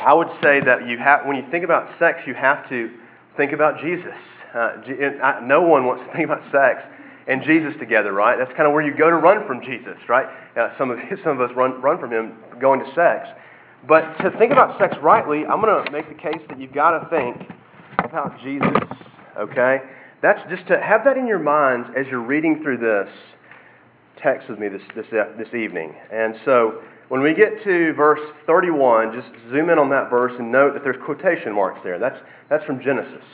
I would say that you have, when you think about sex, you have to think about Jesus. Uh, no one wants to think about sex and Jesus together, right? That's kind of where you go to run from Jesus, right? Uh, some, of, some of us run, run from him going to sex. But to think about sex rightly, I'm going to make the case that you've got to think about Jesus, okay? That's just to have that in your minds as you're reading through this text with me this, this, uh, this evening. And so when we get to verse 31, just zoom in on that verse and note that there's quotation marks there. That's, that's from Genesis.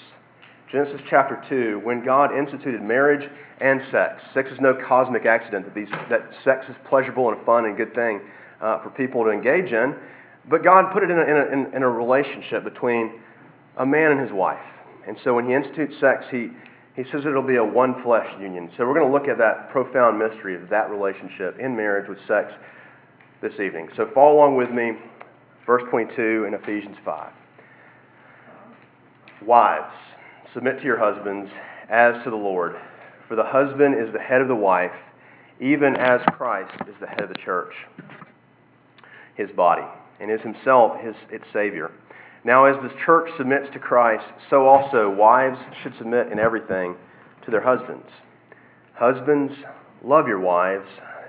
Genesis chapter 2, when God instituted marriage and sex. Sex is no cosmic accident, that, these, that sex is pleasurable and fun and good thing uh, for people to engage in. But God put it in a, in, a, in a relationship between a man and his wife. And so when he institutes sex, he, he says it'll be a one flesh union. So we're going to look at that profound mystery of that relationship in marriage with sex this evening. So follow along with me, verse 22 in Ephesians 5. Wives, submit to your husbands as to the Lord, for the husband is the head of the wife, even as Christ is the head of the church, his body, and is himself his, its Savior. Now, as the church submits to Christ, so also wives should submit in everything to their husbands. Husbands, love your wives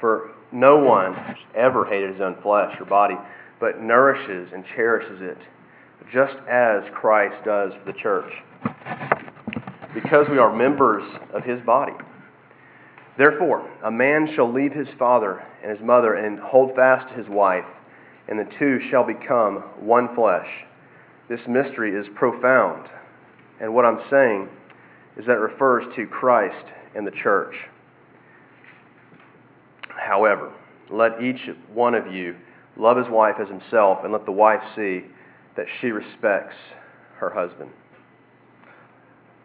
For no one ever hated his own flesh or body, but nourishes and cherishes it, just as Christ does for the church, because we are members of his body. Therefore, a man shall leave his father and his mother and hold fast to his wife and the two shall become one flesh. This mystery is profound. And what I'm saying is that it refers to Christ and the church. However, let each one of you love his wife as himself, and let the wife see that she respects her husband.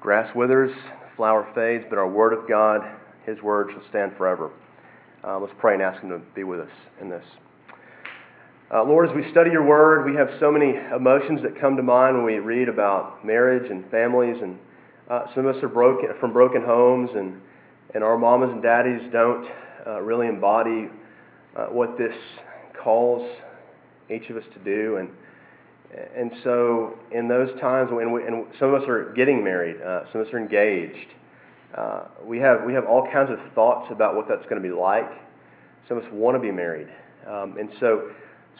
Grass withers, flower fades, but our word of God, his word shall stand forever. Uh, let's pray and ask him to be with us in this. Uh, Lord, as we study your word, we have so many emotions that come to mind when we read about marriage and families. And uh, some of us are broken from broken homes, and, and our mamas and daddies don't uh, really embody uh, what this calls each of us to do. And, and so, in those times, when we, and some of us are getting married, uh, some of us are engaged, uh, we, have, we have all kinds of thoughts about what that's going to be like. Some of us want to be married. Um, and so,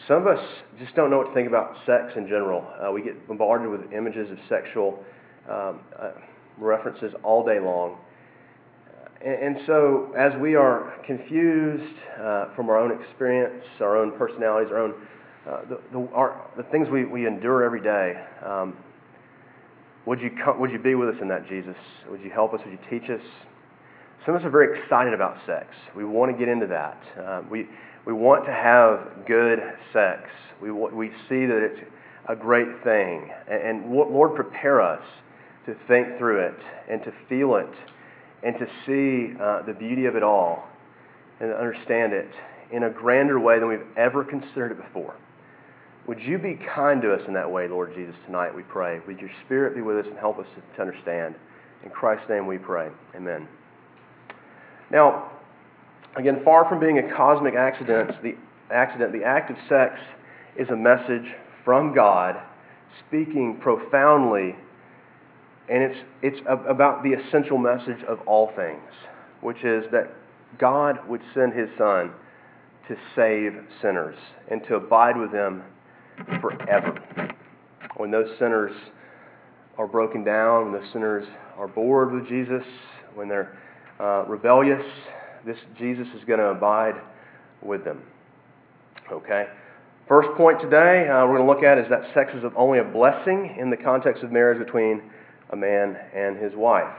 some of us just don't know what to think about sex in general. Uh, we get bombarded with images of sexual um, uh, references all day long. And, so, as we are confused uh, from our own experience, our own personalities, our own uh, the, the, our, the, things we, we endure every day, um, would, you would you be with us in that, Jesus? Would you help us? Would you teach us? Some of us are very excited about sex. We want to get into that. Uh, we, we want to have good sex. We, we see that it's a great thing. And, and Lord, prepare us to think through it and to feel it and to see uh, the beauty of it all and understand it in a grander way than we've ever considered it before. Would you be kind to us in that way, Lord Jesus, tonight, we pray. Would your Spirit be with us and help us to understand? In Christ's name we pray. Amen. Now, Again, far from being a cosmic accident, the accident, the act of sex is a message from God speaking profoundly, and it's, it's about the essential message of all things, which is that God would send his Son to save sinners and to abide with them forever. When those sinners are broken down, when those sinners are bored with Jesus, when they're uh, rebellious, this Jesus is going to abide with them. Okay? First point today uh, we're going to look at is that sex is only a blessing in the context of marriage between a man and his wife.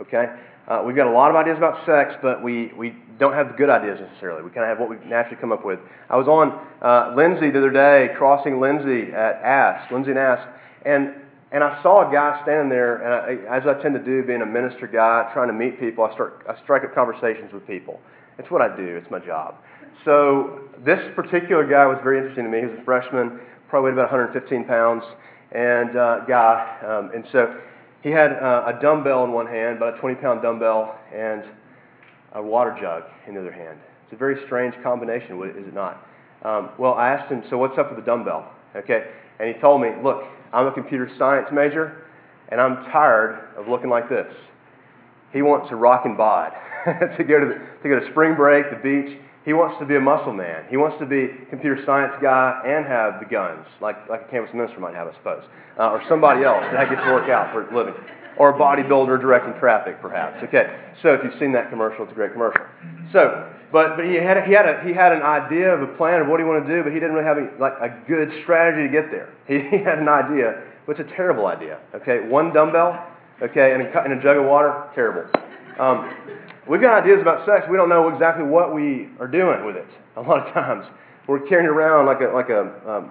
okay? Uh, we've got a lot of ideas about sex, but we, we don't have the good ideas necessarily. We kind of have what we naturally come up with. I was on uh, Lindsay the other day, crossing Lindsay at Asp, Lindsay and Asp, and, and I saw a guy standing there, and I, as I tend to do, being a minister guy, trying to meet people, I, start, I strike up conversations with people. It's what I do, it's my job. So this particular guy was very interesting to me. He was a freshman, probably weighed about 115 pounds, and uh, guy. Um, and so he had uh, a dumbbell in one hand, about a 20 pound dumbbell, and a water jug in the other hand. It's a very strange combination, is it not? Um, well, I asked him, so what's up with the dumbbell? Okay, and he told me, look, I'm a computer science major, and I'm tired of looking like this. He wants to rock and bod to go to the, to go to spring break, the beach. He wants to be a muscle man. He wants to be computer science guy and have the guns, like, like a campus minister might have, I suppose, uh, or somebody else that gets to work out for a living, or a bodybuilder directing traffic, perhaps. Okay, so if you've seen that commercial, it's a great commercial. So, but, but he, had, a, he, had a, he had an idea of a plan of what he wanted to do, but he didn't really have a, like, a good strategy to get there. He, he had an idea, but it's a terrible idea. Okay, one dumbbell, okay, and a, and a jug of water, terrible. Um, we've got ideas about sex. We don't know exactly what we are doing with it. A lot of times, we're carrying around like a like a um,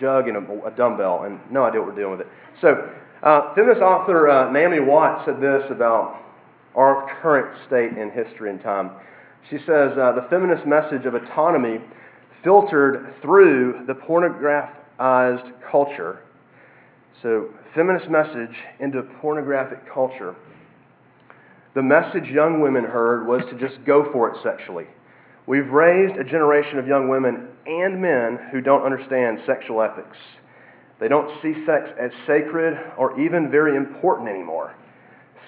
jug and a, a, dumbbell, and no idea what we're doing with it. So, uh, feminist author uh, Naomi Watts said this about our current state in history and time. She says uh, the feminist message of autonomy filtered through the pornographized culture. So, feminist message into pornographic culture the message young women heard was to just go for it sexually. We've raised a generation of young women and men who don't understand sexual ethics. They don't see sex as sacred or even very important anymore.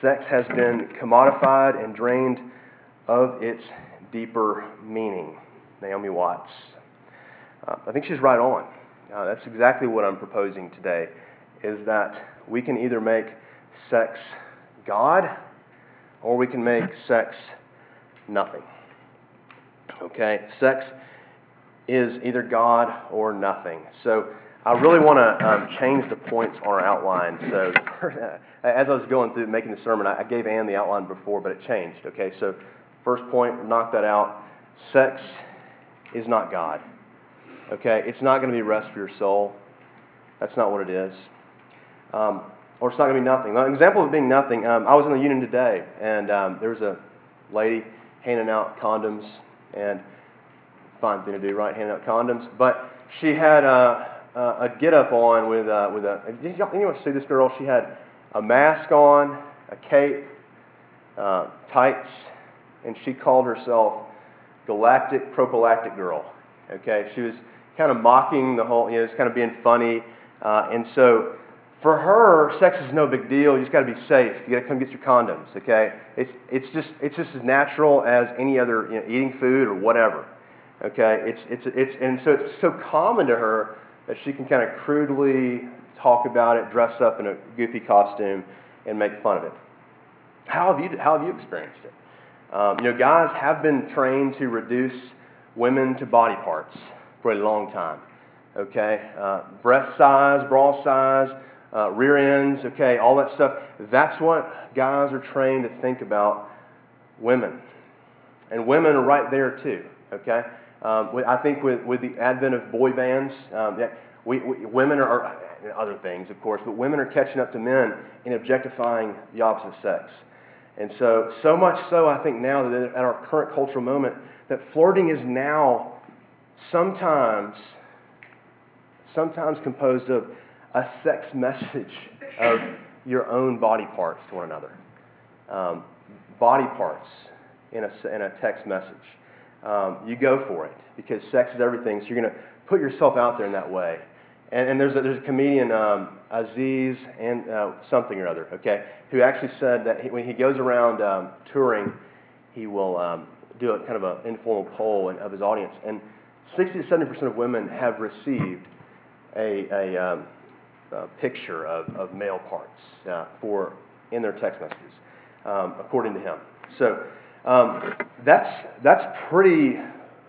Sex has been commodified and drained of its deeper meaning. Naomi Watts. Uh, I think she's right on. Uh, that's exactly what I'm proposing today is that we can either make sex God or we can make sex nothing. Okay? Sex is either God or nothing. So I really want to um, change the points on our outline. So as I was going through making the sermon, I gave Ann the outline before, but it changed. Okay? So first point, knock that out. Sex is not God. Okay? It's not going to be rest for your soul. That's not what it is. Um, or it's not going to be nothing. An example of being nothing, um, I was in the union today, and um, there was a lady handing out condoms, and fine thing to do, right? Handing out condoms. But she had a, a, a get up on with, uh, with a. Did anyone see this girl? She had a mask on, a cape, uh, tights, and she called herself Galactic Prophylactic Girl. Okay, she was kind of mocking the whole, you know, it's kind of being funny. Uh, and so for her, sex is no big deal. You just got to be safe. You got to come get your condoms, okay? It's, it's, just, it's just as natural as any other you know, eating food or whatever, okay? It's, it's, it's, and so it's so common to her that she can kind of crudely talk about it, dress up in a goofy costume, and make fun of it. How have you, how have you experienced it? Um, you know, guys have been trained to reduce women to body parts for a long time, okay? Uh, breast size, bra size, uh, rear ends, okay, all that stuff. That's what guys are trained to think about women. And women are right there too, okay? Um, I think with, with the advent of boy bands, um, yeah, we, we, women are, are, other things, of course, but women are catching up to men in objectifying the opposite sex. And so, so much so, I think now that at our current cultural moment, that flirting is now sometimes, sometimes composed of a sex message of your own body parts to one another. Um, body parts in a, in a text message. Um, you go for it because sex is everything, so you're going to put yourself out there in that way. And, and there's, a, there's a comedian, um, Aziz and uh, something or other, okay, who actually said that he, when he goes around um, touring, he will um, do a kind of an informal poll of his audience. And 60 to 70% of women have received a, a, um, uh, picture of, of male parts uh, for in their text messages, um, according to him. So um, that's that's pretty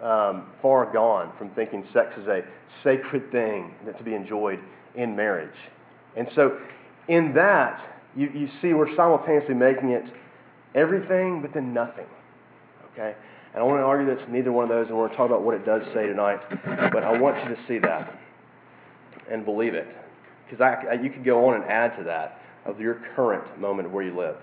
um, far gone from thinking sex is a sacred thing that to be enjoyed in marriage. And so, in that, you, you see we're simultaneously making it everything, but then nothing. Okay? And I want to argue that it's neither one of those, and we're going to talk about what it does say tonight. But I want you to see that and believe it. Because I, you could go on and add to that of your current moment where you live.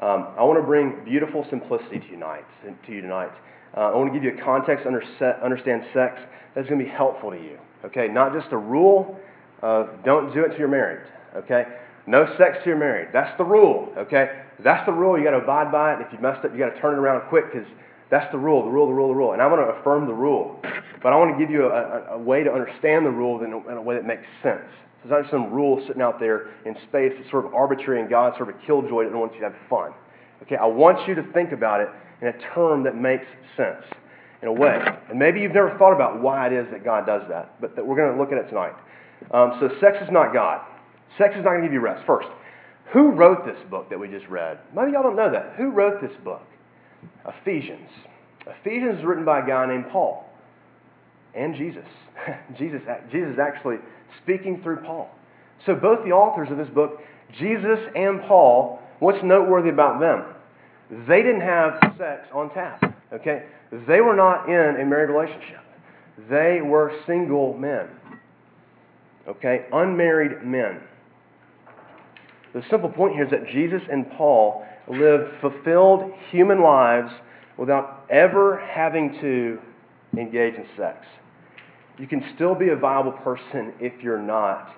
Um, I want to bring beautiful simplicity to you tonight. To you tonight. Uh, I want to give you a context to understand sex that's going to be helpful to you. Okay, not just a rule of don't do it till you're married. Okay, no sex till you're married. That's the rule. Okay, that's the rule. You got to abide by it. If you messed up, you got to turn it around quick because that's the rule, the rule, the rule, the rule. And I'm going to affirm the rule. But I want to give you a, a, a way to understand the rule in a, in a, way that makes sense. It's not just some rule sitting out there in space that's sort of arbitrary and God sort of a killjoy that wants you to have fun. Okay, I want you to think about it in a term that makes sense in a way. And maybe you've never thought about why it is that God does that, but that we're going to look at it tonight. Um, so, sex is not God. Sex is not going to give you rest. First, who wrote this book that we just read? Maybe y'all don't know that. Who wrote this book? Ephesians. Ephesians is written by a guy named Paul and Jesus. Jesus, Jesus actually speaking through Paul. So, both the authors of this book, Jesus and Paul, what's noteworthy about them? They didn't have sex on tap, okay? They were not in a married relationship. They were single men, okay? Unmarried men. The simple point here is that Jesus and Paul lived fulfilled human lives without ever having to engage in sex. You can still be a viable person if you're not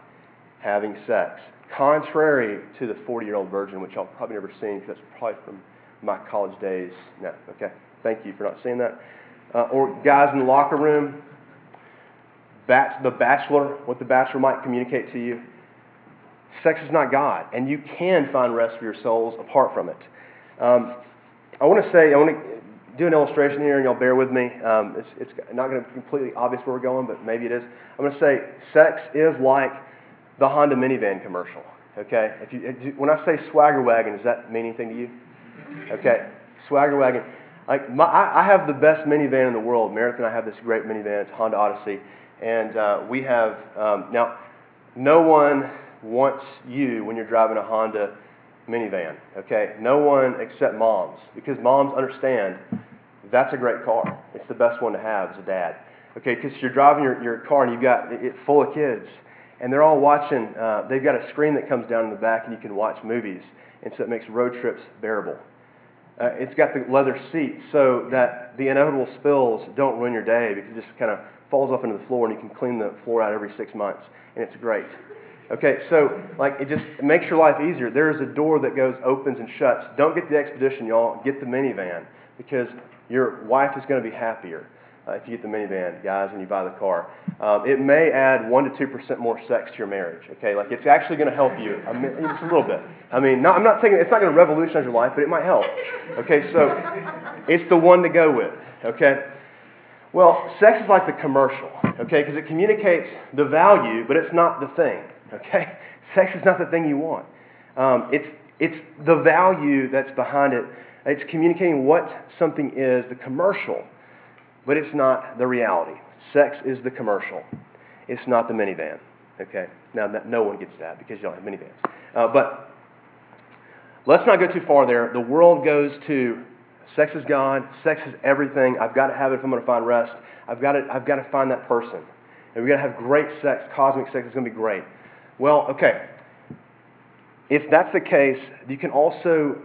having sex. Contrary to the 40 year old virgin, which y'all probably never seen because that's probably from my college days. No, okay. Thank you for not seeing that. Uh, or guys in the locker room, bat- the bachelor, what the bachelor might communicate to you. Sex is not God, and you can find rest for your souls apart from it. Um, I want to say, I want to do an illustration here, and y'all bear with me. Um, it's, it's not going to be completely obvious where we're going, but maybe it is. I'm going to say sex is like the Honda minivan commercial. Okay? If you, when I say swagger wagon, does that mean anything to you? Okay, swagger wagon. Like my, I, I have the best minivan in the world. Meredith and I have this great minivan. It's Honda Odyssey, and uh, we have um, now. No one wants you when you're driving a Honda minivan, okay? No one except moms, because moms understand that's a great car. It's the best one to have as a dad, okay? Because you're driving your, your car and you've got it full of kids, and they're all watching. Uh, they've got a screen that comes down in the back, and you can watch movies, and so it makes road trips bearable. Uh, it's got the leather seats so that the inevitable spills don't ruin your day because it just kind of falls off into the floor and you can clean the floor out every six months, and it's great. Okay, so like it just makes your life easier. There is a door that goes opens and shuts. Don't get the expedition, y'all. Get the minivan because your wife is going to be happier uh, if you get the minivan, guys, and you buy the car. Um, it may add one to two percent more sex to your marriage. Okay, like it's actually going to help you I mean, just a little bit. I mean, not, I'm not saying it's not going to revolutionize your life, but it might help. Okay, so it's the one to go with. Okay. Well, sex is like the commercial, okay, because it communicates the value, but it's not the thing. Okay? Sex is not the thing you want. Um, it's, it's the value that's behind it. It's communicating what something is, the commercial, but it's not the reality. Sex is the commercial. It's not the minivan. Okay? Now, no one gets that because you don't have minivans. Uh, but let's not go too far there. The world goes to sex is God, sex is everything. I've got to have it if I'm going to find rest. I've got to, I've got to find that person. And we've got to have great sex, cosmic sex. It's going to be great. Well, okay. If that's the case, you can also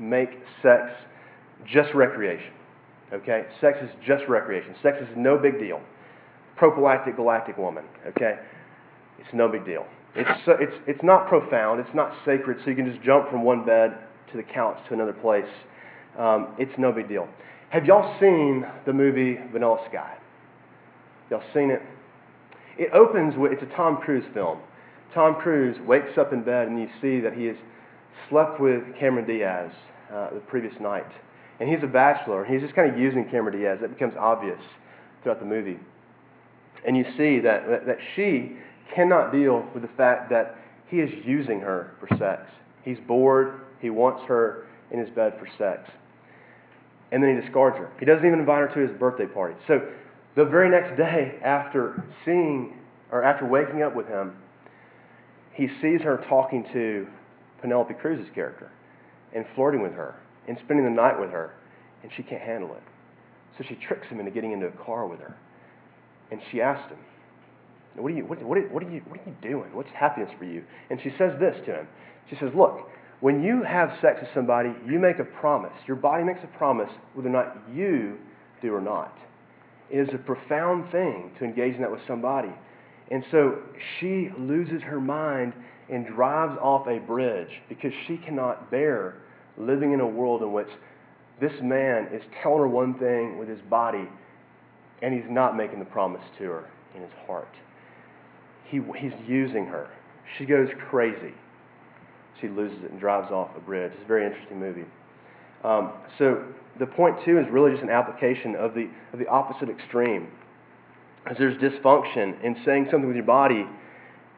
make sex just recreation. Okay? Sex is just recreation. Sex is no big deal. Prophylactic galactic woman. Okay? It's no big deal. It's, so, it's, it's not profound. It's not sacred, so you can just jump from one bed to the couch to another place. Um, it's no big deal. Have y'all seen the movie Vanilla Sky? Y'all seen it? It opens with, it's a Tom Cruise film. Tom Cruise wakes up in bed and you see that he has slept with Cameron Diaz uh, the previous night. And he's a bachelor. He's just kind of using Cameron Diaz. That becomes obvious throughout the movie. And you see that, that she cannot deal with the fact that he is using her for sex. He's bored. He wants her in his bed for sex. And then he discards her. He doesn't even invite her to his birthday party. So the very next day, after seeing or after waking up with him, he sees her talking to Penelope Cruz's character and flirting with her and spending the night with her, and she can't handle it. So she tricks him into getting into a car with her. And she asks him, what are, you, what, what, what, are you, what are you doing? What's happiness for you? And she says this to him. She says, Look, when you have sex with somebody, you make a promise. Your body makes a promise whether or not you do or not. It is a profound thing to engage in that with somebody. And so she loses her mind and drives off a bridge because she cannot bear living in a world in which this man is telling her one thing with his body and he's not making the promise to her in his heart. He, he's using her. She goes crazy. She loses it and drives off a bridge. It's a very interesting movie. Um, so the point two is really just an application of the, of the opposite extreme. As there's dysfunction in saying something with your body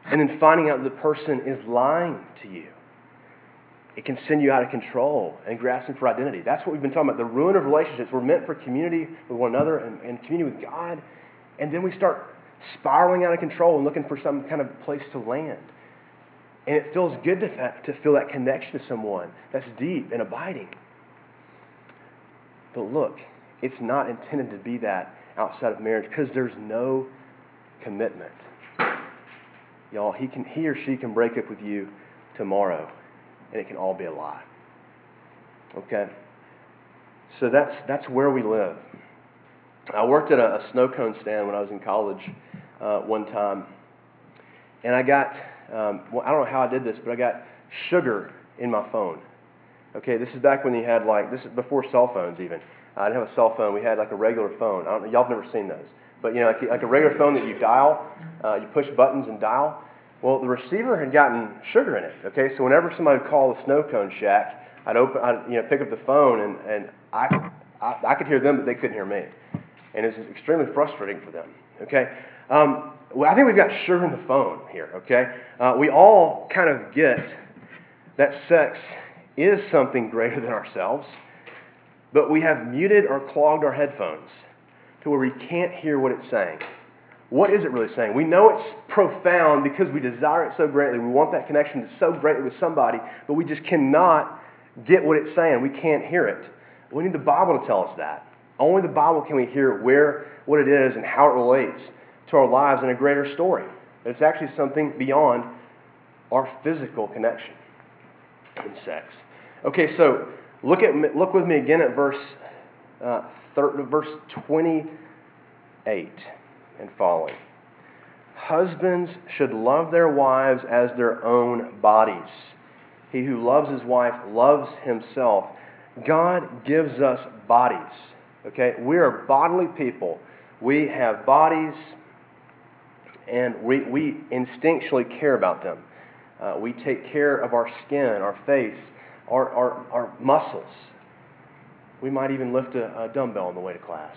and then finding out the person is lying to you. It can send you out of control and grasping for identity. That's what we've been talking about. The ruin of relationships. We're meant for community with one another and, and community with God. And then we start spiraling out of control and looking for some kind of place to land. And it feels good to, to feel that connection to someone that's deep and abiding. But look, it's not intended to be that outside of marriage because there's no commitment. Y'all, he, can, he or she can break up with you tomorrow, and it can all be a lie. Okay? So that's, that's where we live. I worked at a, a snow cone stand when I was in college uh, one time, and I got, um, well, I don't know how I did this, but I got sugar in my phone. Okay, this is back when you had like, this is before cell phones even. I didn't have a cell phone. We had like a regular phone. I don't, y'all have never seen those. But, you know, like, like a regular phone that you dial, uh, you push buttons and dial. Well, the receiver had gotten sugar in it. Okay, so whenever somebody would call the snow cone shack, I'd open, I'd, you know, pick up the phone and, and I, I, I could hear them, but they couldn't hear me. And it was extremely frustrating for them. Okay, um, well, I think we've got sugar in the phone here. Okay, uh, we all kind of get that sex is something greater than ourselves, but we have muted or clogged our headphones to where we can't hear what it's saying. What is it really saying? We know it's profound because we desire it so greatly. We want that connection so greatly with somebody, but we just cannot get what it's saying. We can't hear it. We need the Bible to tell us that. Only the Bible can we hear where what it is and how it relates to our lives in a greater story. It's actually something beyond our physical connection in sex. Okay, so look at look with me again at verse uh, thir- verse 28 and following. Husbands should love their wives as their own bodies. He who loves his wife loves himself. God gives us bodies. Okay? We are bodily people. We have bodies, and we, we instinctually care about them. Uh, we take care of our skin, our face, our, our, our muscles. We might even lift a, a dumbbell on the way to class.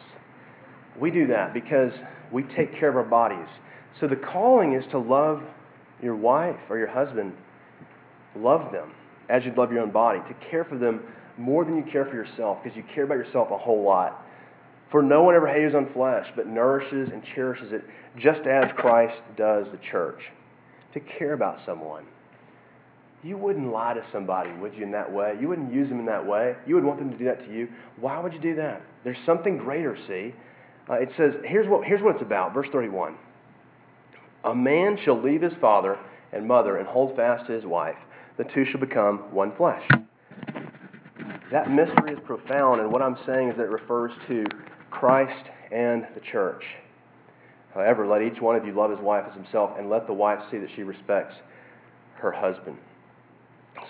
We do that because we take care of our bodies. So the calling is to love your wife or your husband. Love them as you'd love your own body, to care for them more than you care for yourself because you care about yourself a whole lot. For no one ever hates own flesh, but nourishes and cherishes it, just as Christ does the church. To care about someone. You wouldn't lie to somebody, would you, in that way? You wouldn't use them in that way. You would want them to do that to you. Why would you do that? There's something greater, see? Uh, it says, here's what, here's what it's about. Verse 31. A man shall leave his father and mother and hold fast to his wife. The two shall become one flesh. That mystery is profound, and what I'm saying is that it refers to Christ and the church. However, let each one of you love his wife as himself, and let the wife see that she respects her husband.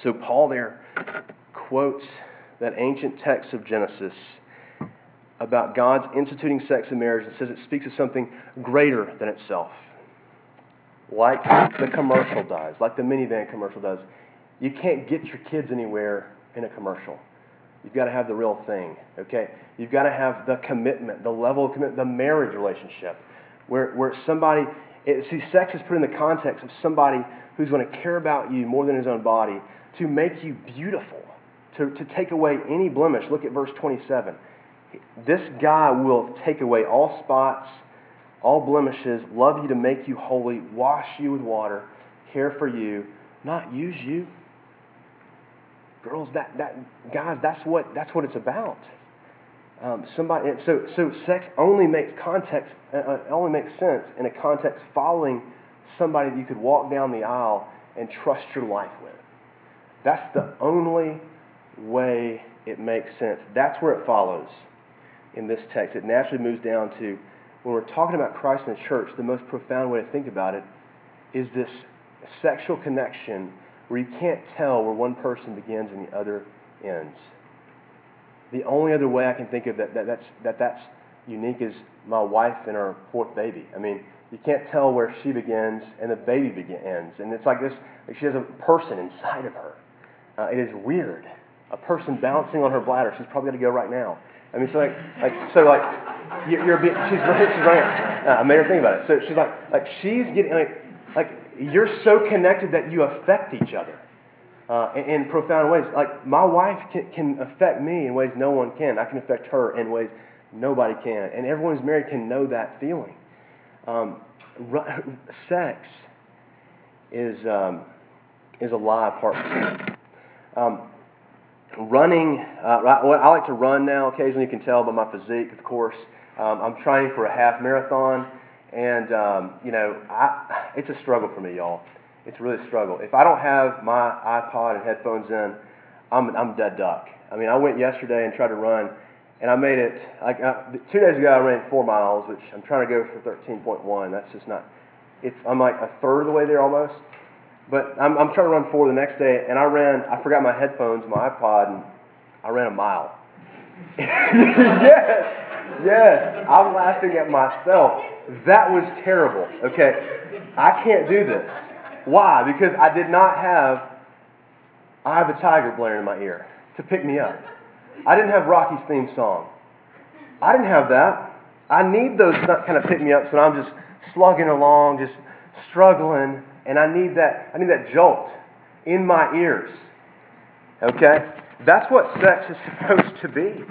So, Paul there quotes that ancient text of Genesis about God's instituting sex and marriage and says it speaks of something greater than itself. Like the commercial does, like the minivan commercial does. You can't get your kids anywhere in a commercial. You've got to have the real thing, okay? You've got to have the commitment, the level of commitment, the marriage relationship, where, where somebody, it, see, sex is put in the context of somebody who's going to care about you more than his own body to make you beautiful, to, to take away any blemish. Look at verse 27. This guy will take away all spots, all blemishes, love you to make you holy, wash you with water, care for you, not use you. girls, that, that, guys, that's what, that's what it's about. Um, somebody, so, so sex only makes context, uh, uh, only makes sense in a context following somebody that you could walk down the aisle and trust your life with. That's the only way it makes sense. That's where it follows in this text. It naturally moves down to when we're talking about Christ and the church, the most profound way to think about it is this sexual connection where you can't tell where one person begins and the other ends. The only other way I can think of that, that, that's, that that's unique is my wife and her fourth baby. I mean, you can't tell where she begins and the baby begins. And it's like this, like she has a person inside of her. Uh, it is weird. A person bouncing on her bladder. She's probably going to go right now. I mean, so like, like so like, you're, you're being, she's she's running. Uh, I made her think about it. So she's like, like she's getting like, like you're so connected that you affect each other uh, in, in, profound ways. Like my wife can, can affect me in ways no one can. I can affect her in ways nobody can, and everyone who's married can know that feeling. Um, sex is um, is a lie apart from um, running. Uh, I like to run now. Occasionally, you can tell by my physique, of course. Um, I'm training for a half marathon. And, um, you know, I, it's a struggle for me, y'all. It's really a struggle. If I don't have my iPod and headphones in, I'm, I'm dead duck. I mean, I went yesterday and tried to run, and I made it. Like uh, two days ago, I ran four miles, which I'm trying to go for 13.1. That's just not. It's I'm like a third of the way there almost. But I'm, I'm trying to run four the next day, and I ran. I forgot my headphones, my iPod, and I ran a mile. yes, yes. I'm laughing at myself. That was terrible. Okay. I can't do this. Why? Because I did not have Eye of the Tiger blaring in my ear to pick me up. I didn't have Rocky's theme song. I didn't have that. I need those kind of pick me ups when I'm just slugging along, just struggling, and I need that, I need that jolt in my ears. Okay? That's what sex is supposed to be.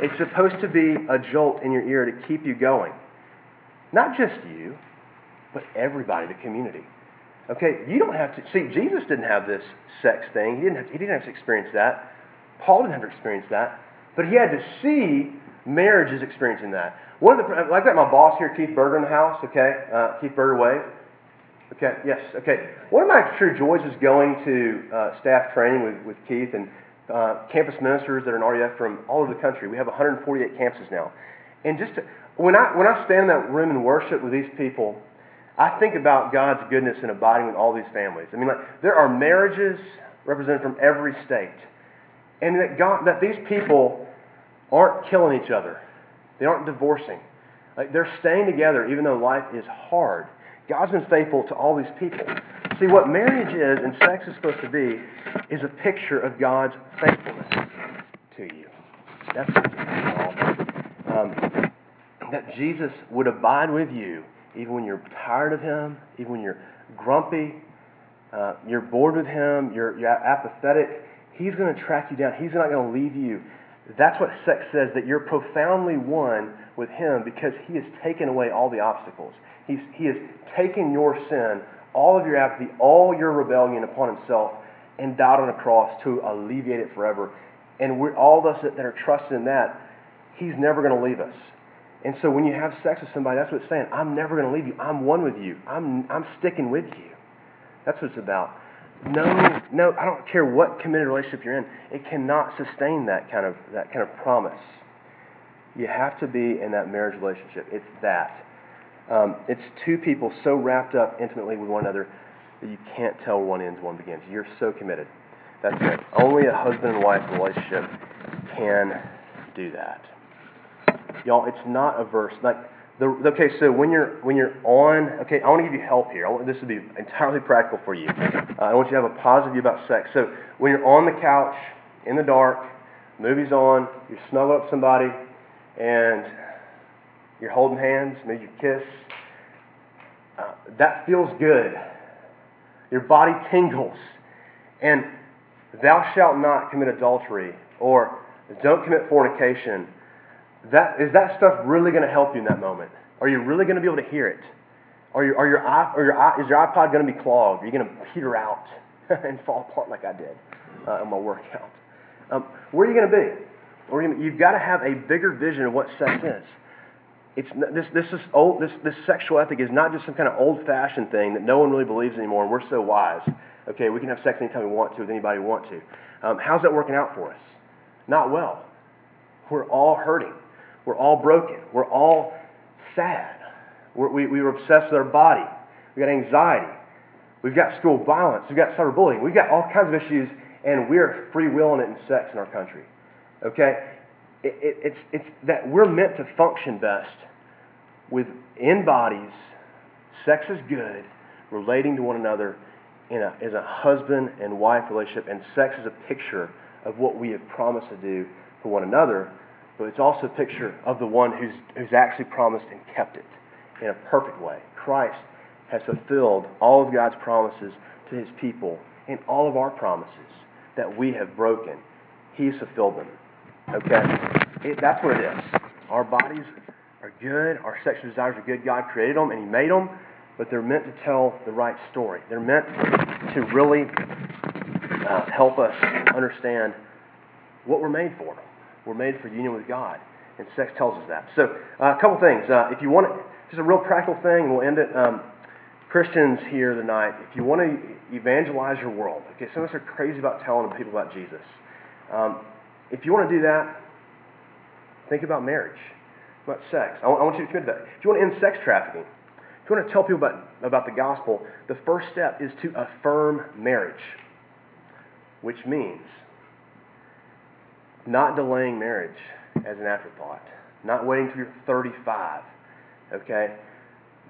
It's supposed to be a jolt in your ear to keep you going. Not just you, but everybody, the community. Okay, you don't have to see. Jesus didn't have this sex thing. He didn't have. To, he didn't have to experience that. Paul didn't have to experience that. But he had to see marriages experiencing that. One of the i like that. My boss here, Keith Berger, in the house. Okay, uh, Keith Berger, wave. Okay, yes. Okay. One of my true joys is going to uh, staff training with, with Keith and uh, campus ministers that are in RUF from all over the country. We have 148 campuses now, and just to, when I, when I stand in that room and worship with these people, I think about God's goodness in abiding with all these families. I mean, like, there are marriages represented from every state. And that, God, that these people aren't killing each other, they aren't divorcing. Like, they're staying together even though life is hard. God's been faithful to all these people. See, what marriage is and sex is supposed to be is a picture of God's faithfulness to you. That's what it's all um, that Jesus would abide with you even when you're tired of Him, even when you're grumpy, uh, you're bored with Him, you're, you're apathetic. He's going to track you down. He's not going to leave you. That's what sex says, that you're profoundly one with Him because He has taken away all the obstacles. He's, he has taken your sin, all of your apathy, all your rebellion upon Himself and died on a cross to alleviate it forever. And we're, all of us that, that are trusting in that, He's never going to leave us. And so when you have sex with somebody, that's what it's saying. I'm never going to leave you. I'm one with you. I'm, I'm sticking with you. That's what it's about. No, no, I don't care what committed relationship you're in. It cannot sustain that kind of that kind of promise. You have to be in that marriage relationship. It's that. Um, it's two people so wrapped up intimately with one another that you can't tell one ends, one begins. You're so committed. That's it. Only a husband and wife relationship can do that. Y'all, it's not a verse. Like the, okay, so when you're when you're on, okay, I want to give you help here. I want this will be entirely practical for you. Uh, I want you to have a positive view about sex. So when you're on the couch in the dark, movie's on, you're up somebody, and you're holding hands, maybe you kiss. Uh, that feels good. Your body tingles, and thou shalt not commit adultery or don't commit fornication that, is that stuff really going to help you in that moment? Are you really going to be able to hear it? Are, you, are your, are your, is your iPod going to be clogged? Are you going to peter out and fall apart like I did? uh, in my workout. Um, where are you going to be? You've got to have a bigger vision of what sex is. It's this, this, is old, this, this sexual ethic is not just some kind of old fashioned thing that no one really believes anymore, and we're so wise. Okay, we can have sex anytime we want to with anybody we want to. Um, how's that working out for us? Not well. We're all hurting. We're all broken. We're all sad. We're, we, we were obsessed with our body. We got anxiety. We've got school violence. We've got cyberbullying. We've got all kinds of issues, and we're free willing it in sex in our country. Okay? It, it, it's, it's that we're meant to function best within bodies. Sex is good, relating to one another in a, as a husband and wife relationship, and sex is a picture of what we have promised to do for one another, but it's also a picture of the one who's, who's actually promised and kept it in a perfect way. Christ has fulfilled all of God's promises to his people and all of our promises that we have broken. He's fulfilled them. Okay? It, that's what it is. Our bodies are good, our sexual desires are good. God created them and He made them, but they're meant to tell the right story. They're meant to really uh, help us understand what we're made for. We're made for union with God, and sex tells us that. So, uh, a couple things. Uh, if you want to, just a real practical thing, and we'll end it. Um, Christians here tonight, if you want to evangelize your world, okay, some of us are crazy about telling people about Jesus. Um, if you want to do that, think about marriage, about sex. I want you to commit to that. If you want to end sex trafficking, if you want to tell people about, about the gospel, the first step is to affirm marriage, which means not delaying marriage as an afterthought, not waiting till you're 35, okay?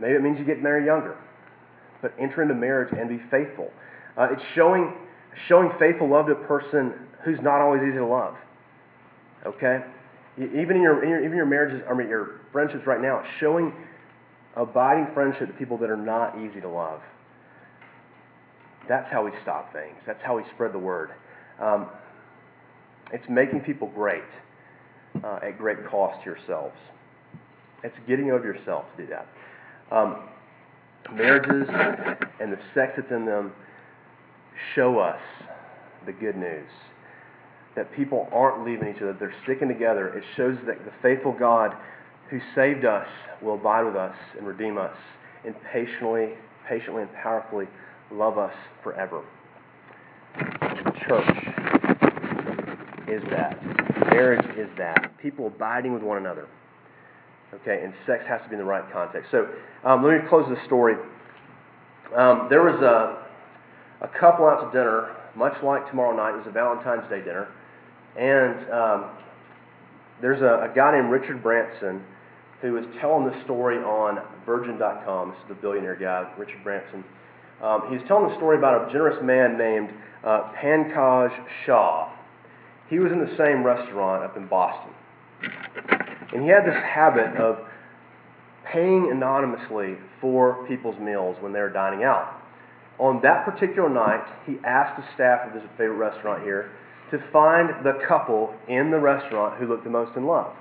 Maybe it means you get married younger, but enter into marriage and be faithful. Uh, it's showing, showing faithful love to a person who's not always easy to love. Okay? Even in your, in your, even your marriages, I mean, your friendships right now, showing abiding friendship to people that are not easy to love. That's how we stop things. That's how we spread the word. Um, it's making people great uh, at great cost to yourselves. It's getting over yourself to do that. Um, marriages and the sex that's in them show us the good news that people aren't leaving each other, they're sticking together. It shows that the faithful God who saved us will abide with us and redeem us and patiently, patiently and powerfully love us forever. Church is that. Marriage is that. People abiding with one another. Okay, and sex has to be in the right context. So um, let me close this story. Um, there was a, a couple out to dinner, much like tomorrow night. It was a Valentine's Day dinner. And um, there's a, a, guy named Richard Branson who was telling this story on Virgin.com. This is the billionaire guy, Richard Branson. Um, he was telling the story about a generous man named uh, Pankaj Shah. He was in the same restaurant up in Boston. And he had this habit of paying anonymously for people's meals when they were dining out. On that particular night, he asked the staff of his favorite restaurant here to find the couple in the restaurant who looked the most in love.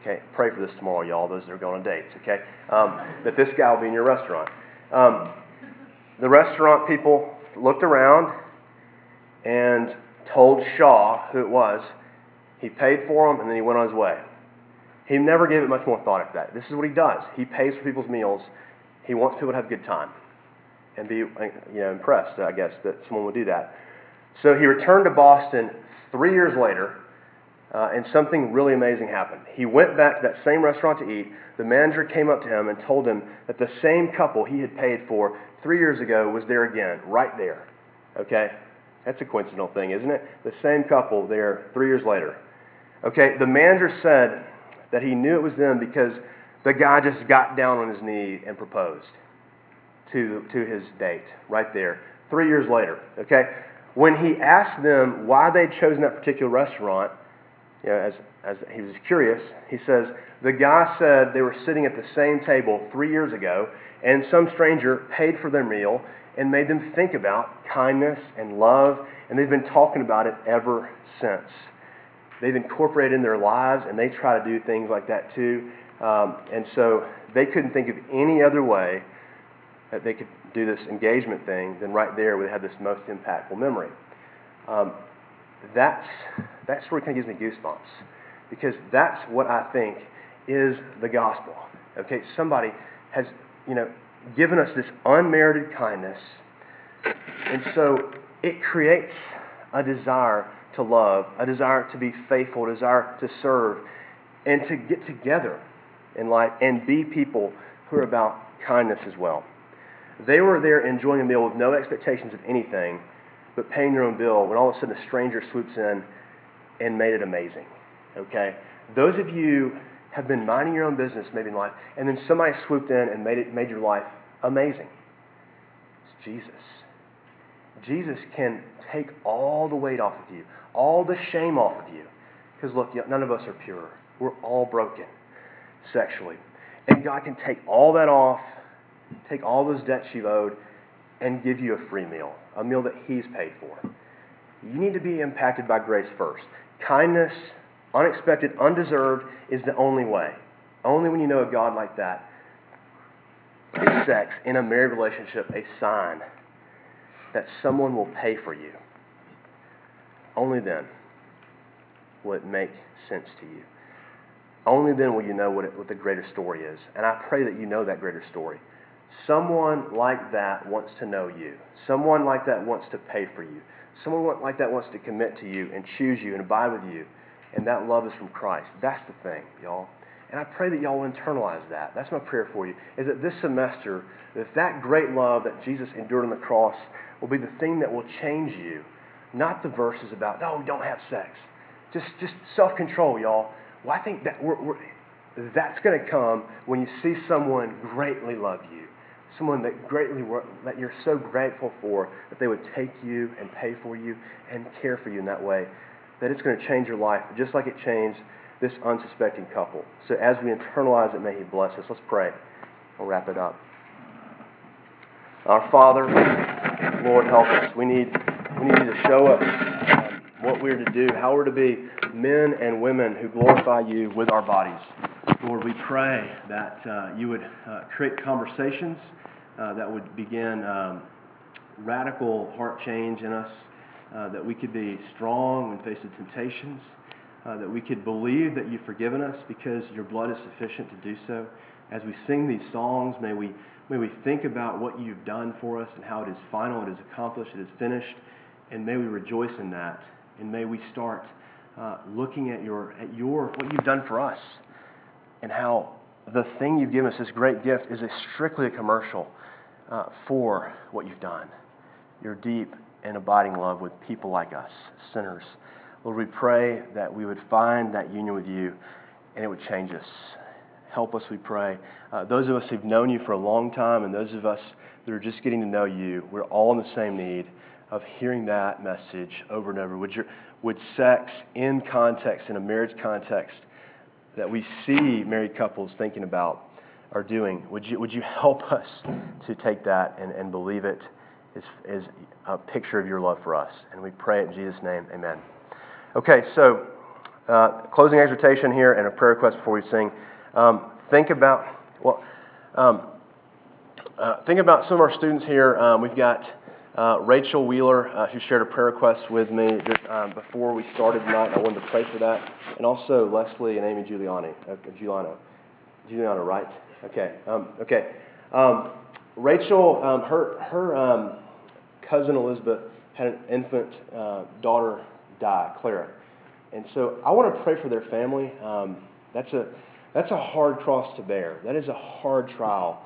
Okay, pray for this tomorrow, y'all, those that are going on dates, okay? Um, that this guy will be in your restaurant. Um, the restaurant people looked around and told Shah who it was. He paid for them and then he went on his way. He never gave it much more thought after that. This is what he does. He pays for people's meals. He wants people to have a good time and be you know, impressed, I guess, that someone would do that. So he returned to Boston three years later, uh, and something really amazing happened. He went back to that same restaurant to eat. The manager came up to him and told him that the same couple he had paid for three years ago was there again, right there. Okay? That's a coincidental thing, isn't it? The same couple there three years later. Okay, the manager said that he knew it was them because the guy just got down on his knee and proposed to, to his date right there, three years later. Okay? when he asked them why they'd chosen that particular restaurant, you know, as, as he was curious, he says, The guy said they were sitting at the same table three years ago, and some stranger paid for their meal and made them think about kindness and love, and they've been talking about it ever since. They've incorporated in their lives, and they try to do things like that too. Um, and so they couldn't think of any other way that they could do this engagement thing, than right there we have this most impactful memory. Um, that's, that story kind of gives me goosebumps because that's what I think is the gospel. Okay, somebody has, you know, given us this unmerited kindness, and so it creates a desire to love, a desire to be faithful, a desire to serve, and to get together in life and be people who are about kindness as well. They were there enjoying a meal with no expectations of anything, but paying their own bill when all of a sudden a stranger swoops in and made it amazing. Okay? Those of you have been minding your own business maybe in life, and then somebody swooped in and made it made your life amazing. It's Jesus. Jesus can take all the weight off of you, all the shame off of you. Because look, none of us are pure. We're all broken sexually. And God can take all that off, take all those debts you've owed, and give you a free meal, a meal that He's paid for. You need to be impacted by grace first. Kindness, unexpected, undeserved, is the only way. Only when you know a God like that is sex in a married relationship a sign that someone will pay for you. Only then will it make sense to you. Only then will you know what, it, what the greater story is. And I pray that you know that greater story. Someone like that wants to know you. Someone like that wants to pay for you. Someone like that wants to commit to you and choose you and abide with you. And that love is from Christ. That's the thing, y'all. And I pray that y'all will internalize that. That's my prayer for you. Is that this semester, that that great love that Jesus endured on the cross will be the thing that will change you. Not the verses about, no, don't have sex. Just, just self control, y'all. Well, I think that we're, we're, that's going to come when you see someone greatly love you, someone that greatly that you're so grateful for that they would take you and pay for you and care for you in that way. That it's going to change your life, just like it changed this unsuspecting couple. So as we internalize it, may He bless us. Let's pray. We'll wrap it up. Our Father, Lord, help us. We need, we need you to show us um, what we're to do, how we're to be men and women who glorify you with our bodies. Lord, we pray that uh, you would uh, create conversations uh, that would begin um, radical heart change in us, uh, that we could be strong when faced with temptations, uh, that we could believe that you've forgiven us because your blood is sufficient to do so. As we sing these songs, may we, may we think about what you've done for us and how it is final, it is accomplished, it is finished, and may we rejoice in that. And may we start uh, looking at your, at your, what you've done for us and how the thing you've given us, this great gift, is a strictly a commercial uh, for what you've done. Your deep and abiding love with people like us, sinners. Lord, we pray that we would find that union with you and it would change us. Help us, we pray. Uh, those of us who've known you for a long time and those of us that are just getting to know you, we're all in the same need of hearing that message over and over. Would, your, would sex in context, in a marriage context, that we see married couples thinking about are doing, would you, would you help us to take that and, and believe it is, is a picture of your love for us? And we pray it in Jesus' name. Amen. Okay, so uh, closing exhortation here and a prayer request before we sing. Um, think about, well, um, uh, think about some of our students here. Um, we've got uh, Rachel Wheeler, uh, who shared a prayer request with me um, before we started tonight. I wanted to pray for that. And also Leslie and Amy Giuliani. Uh, Giuliano. Giuliano, right? Okay. Um, okay. Um, Rachel, her, her cousin Elizabeth had an infant uh, daughter die, Clara. And so I want to pray for their family. Um, that's, a, that's a hard cross to bear. That is a hard trial.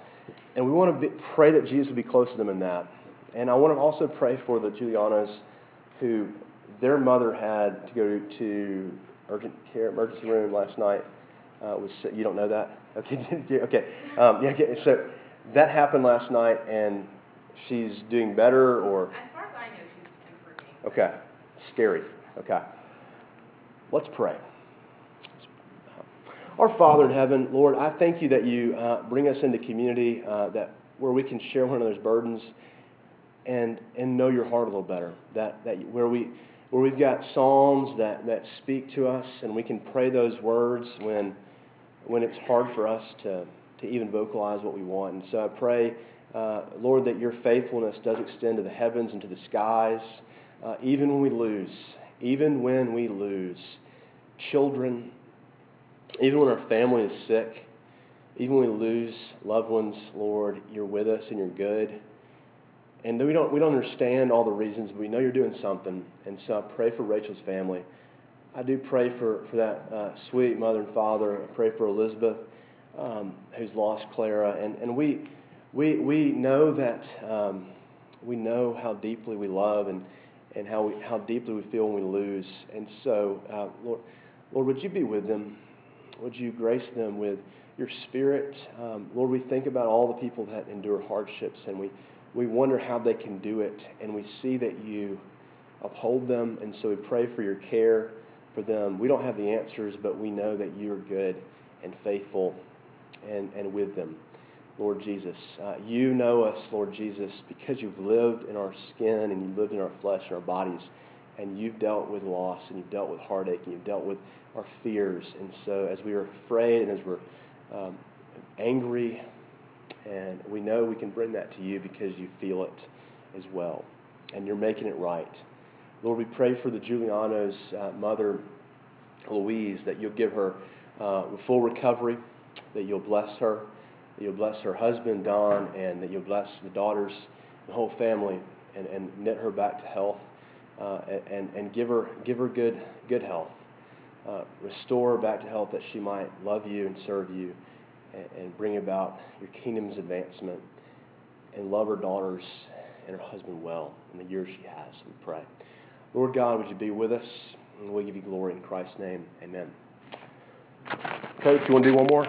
And we want to be, pray that Jesus would be close to them in that. And I want to also pray for the Julianas who their mother had to go to urgent care emergency room last night. Uh, was you don't know that? Okay, okay, um, yeah. Okay. So that happened last night, and she's doing better, or as far as I know, she's improving. Okay, scary. Okay. Let's pray. Our Father in heaven, Lord, I thank you that you uh, bring us into community uh, that where we can share one another's burdens and, and know your heart a little better. That, that where, we, where we've got psalms that, that speak to us and we can pray those words when, when it's hard for us to, to even vocalize what we want. And so I pray, uh, Lord, that your faithfulness does extend to the heavens and to the skies uh, even when we lose, even when we lose children, even when our family is sick, even when we lose loved ones, Lord, you're with us and you're good. And we don't, we don't understand all the reasons, but we know you're doing something. And so I pray for Rachel's family. I do pray for, for that uh, sweet mother and father. I pray for Elizabeth, um, who's lost Clara. And, and we, we, we know that um, we know how deeply we love and, and how, we, how deeply we feel when we lose. And so, uh, Lord, Lord, would you be with them? Would you grace them with your spirit? Um, Lord, we think about all the people that endure hardships and we, we wonder how they can do it. And we see that you uphold them. And so we pray for your care for them. We don't have the answers, but we know that you are good and faithful and, and with them. Lord Jesus. Uh, you know us, Lord Jesus, because you've lived in our skin and you've lived in our flesh and our bodies, and you've dealt with loss and you've dealt with heartache and you've dealt with our fears. And so, as we are afraid and as we're um, angry, and we know we can bring that to you because you feel it as well, and you're making it right. Lord, we pray for the Giuliano's uh, mother, Louise, that you'll give her uh, full recovery, that you'll bless her that you'll bless her husband, Don, and that you'll bless the daughters, the whole family, and, and knit her back to health uh, and, and give her, give her good, good health. Uh, restore her back to health that she might love you and serve you and, and bring about your kingdom's advancement and love her daughters and her husband well in the years she has, we pray. Lord God, would you be with us? And we give you glory in Christ's name. Amen. Coach, you want to do one more?